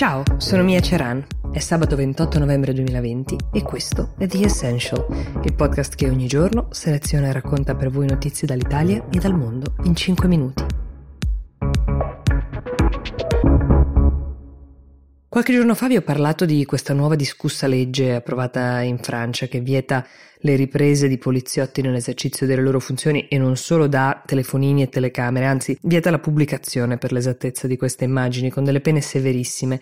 Ciao, sono Mia Ceran. È sabato 28 novembre 2020 e questo è The Essential, il podcast che ogni giorno seleziona e racconta per voi notizie dall'Italia e dal mondo in 5 minuti. Qualche giorno fa vi ho parlato di questa nuova discussa legge approvata in Francia che vieta le riprese di poliziotti nell'esercizio delle loro funzioni e non solo da telefonini e telecamere, anzi vieta la pubblicazione per l'esattezza di queste immagini con delle pene severissime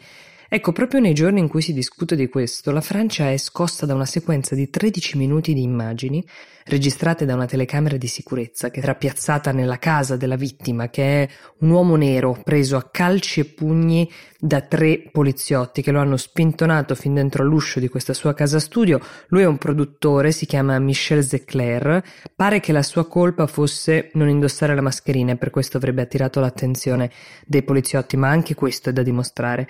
Ecco, proprio nei giorni in cui si discute di questo, la Francia è scossa da una sequenza di 13 minuti di immagini registrate da una telecamera di sicurezza che era piazzata nella casa della vittima, che è un uomo nero preso a calci e pugni da tre poliziotti che lo hanno spintonato fin dentro all'uscio di questa sua casa studio. Lui è un produttore, si chiama Michel Zecler. Pare che la sua colpa fosse non indossare la mascherina e per questo avrebbe attirato l'attenzione dei poliziotti, ma anche questo è da dimostrare.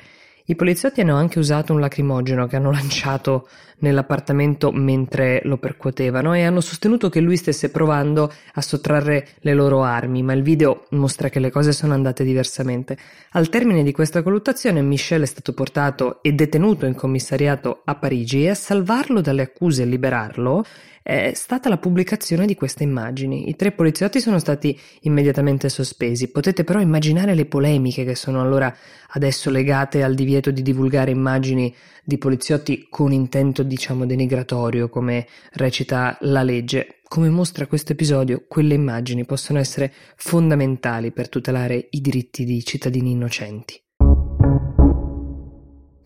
I poliziotti hanno anche usato un lacrimogeno che hanno lanciato nell'appartamento mentre lo percuotevano e hanno sostenuto che lui stesse provando a sottrarre le loro armi, ma il video mostra che le cose sono andate diversamente. Al termine di questa colluttazione Michel è stato portato e detenuto in commissariato a Parigi e a salvarlo dalle accuse e liberarlo è stata la pubblicazione di queste immagini. I tre poliziotti sono stati immediatamente sospesi. Potete però immaginare le polemiche che sono allora adesso legate al divieto di divulgare immagini di poliziotti con intento, diciamo, denigratorio, come recita la legge. Come mostra questo episodio, quelle immagini possono essere fondamentali per tutelare i diritti di cittadini innocenti.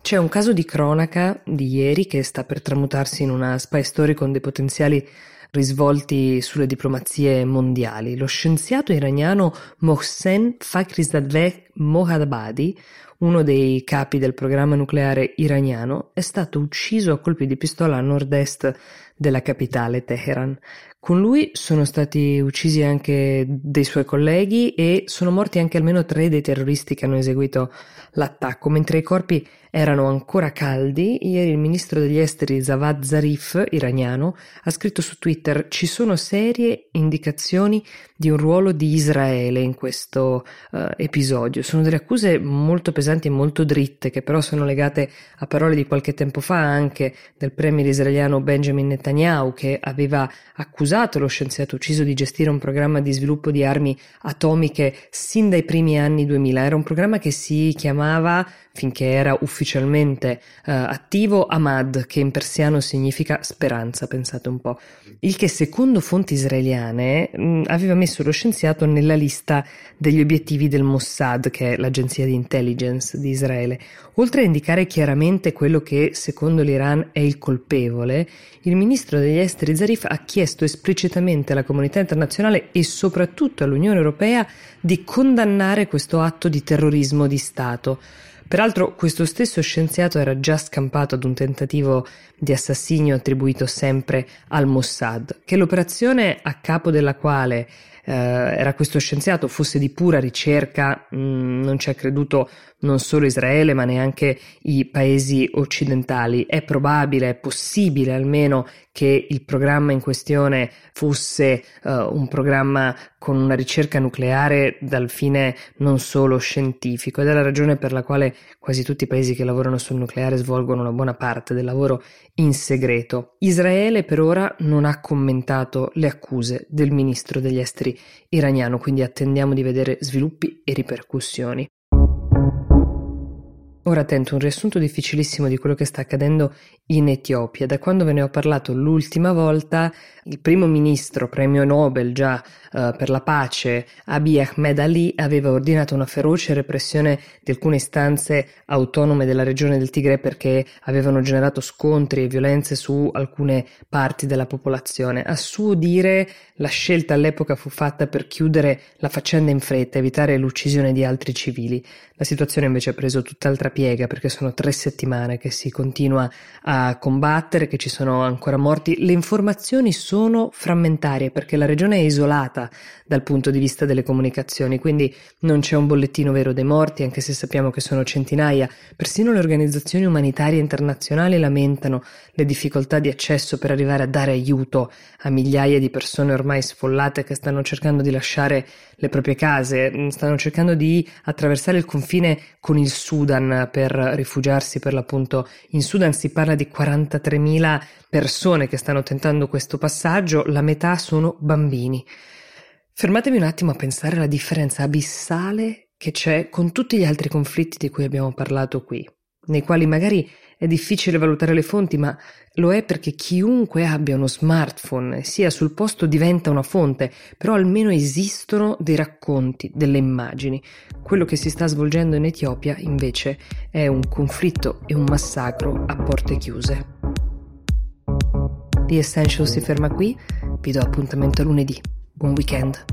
C'è un caso di cronaca di ieri che sta per tramutarsi in una spy story con dei potenziali risvolti sulle diplomazie mondiali. Lo scienziato iraniano Mohsen Fakhrizadeh Mohammadi, uno dei capi del programma nucleare iraniano, è stato ucciso a colpi di pistola a nord-est della capitale Teheran. Con lui sono stati uccisi anche dei suoi colleghi e sono morti anche almeno tre dei terroristi che hanno eseguito l'attacco. Mentre i corpi erano ancora caldi, ieri il ministro degli esteri Zavad Zarif, iraniano, ha scritto su Twitter ci sono serie indicazioni di un ruolo di Israele in questo uh, episodio. Sono delle accuse molto pesanti e molto dritte che però sono legate a parole di qualche tempo fa anche del premier israeliano Benjamin Netanyahu che aveva accusato lo scienziato ucciso di gestire un programma di sviluppo di armi atomiche sin dai primi anni 2000. Era un programma che si chiamava, finché era ufficialmente uh, attivo, Ahmad, che in persiano significa speranza, pensate un po'. Il che, secondo fonti israeliane, mh, aveva messo lo scienziato nella lista degli obiettivi del Mossad, che è l'agenzia di intelligence di Israele. Oltre a indicare chiaramente quello che, secondo l'Iran, è il colpevole, il ministro degli esteri Zarif ha chiesto esplicitamente alla comunità internazionale e soprattutto all'Unione Europea di condannare questo atto di terrorismo di Stato. Peraltro questo stesso scienziato era già scampato ad un tentativo di assassinio attribuito sempre al Mossad, che l'operazione a capo della quale eh, era questo scienziato fosse di pura ricerca, mh, mm, non ci ha creduto non solo Israele ma neanche i paesi occidentali. È probabile, è possibile almeno che il programma in questione fosse uh, un programma con una ricerca nucleare dal fine non solo scientifico ed è la ragione per la quale quasi tutti i paesi che lavorano sul nucleare svolgono una buona parte del lavoro in segreto. Israele per ora non ha commentato le accuse del ministro degli esteri iraniano, quindi attendiamo di vedere sviluppi e ripercussioni. Ora tento un riassunto difficilissimo di quello che sta accadendo in Etiopia. Da quando ve ne ho parlato l'ultima volta, il primo ministro, premio Nobel già uh, per la pace, Abiy Ahmed Ali, aveva ordinato una feroce repressione di alcune istanze autonome della regione del Tigre perché avevano generato scontri e violenze su alcune parti della popolazione. A suo dire, la scelta all'epoca fu fatta per chiudere la faccenda in fretta, evitare l'uccisione di altri civili. La situazione invece ha preso tutt'altra piega perché sono tre settimane che si continua a combattere, che ci sono ancora morti. Le informazioni sono frammentarie perché la regione è isolata dal punto di vista delle comunicazioni, quindi non c'è un bollettino vero dei morti, anche se sappiamo che sono centinaia. Persino le organizzazioni umanitarie internazionali lamentano le difficoltà di accesso per arrivare a dare aiuto a migliaia di persone ormai sfollate che stanno cercando di lasciare le proprie case, stanno cercando di attraversare il confine con il Sudan Per rifugiarsi per l'appunto in Sudan. Si parla di 43.000 persone che stanno tentando questo passaggio, la metà sono bambini. Fermatevi un attimo a pensare alla differenza abissale che c'è con tutti gli altri conflitti di cui abbiamo parlato qui, nei quali magari è difficile valutare le fonti, ma lo è perché chiunque abbia uno smartphone sia sul posto diventa una fonte, però almeno esistono dei racconti, delle immagini. Quello che si sta svolgendo in Etiopia invece è un conflitto e un massacro a porte chiuse. The Essential si ferma qui, vi do appuntamento a lunedì. Buon weekend.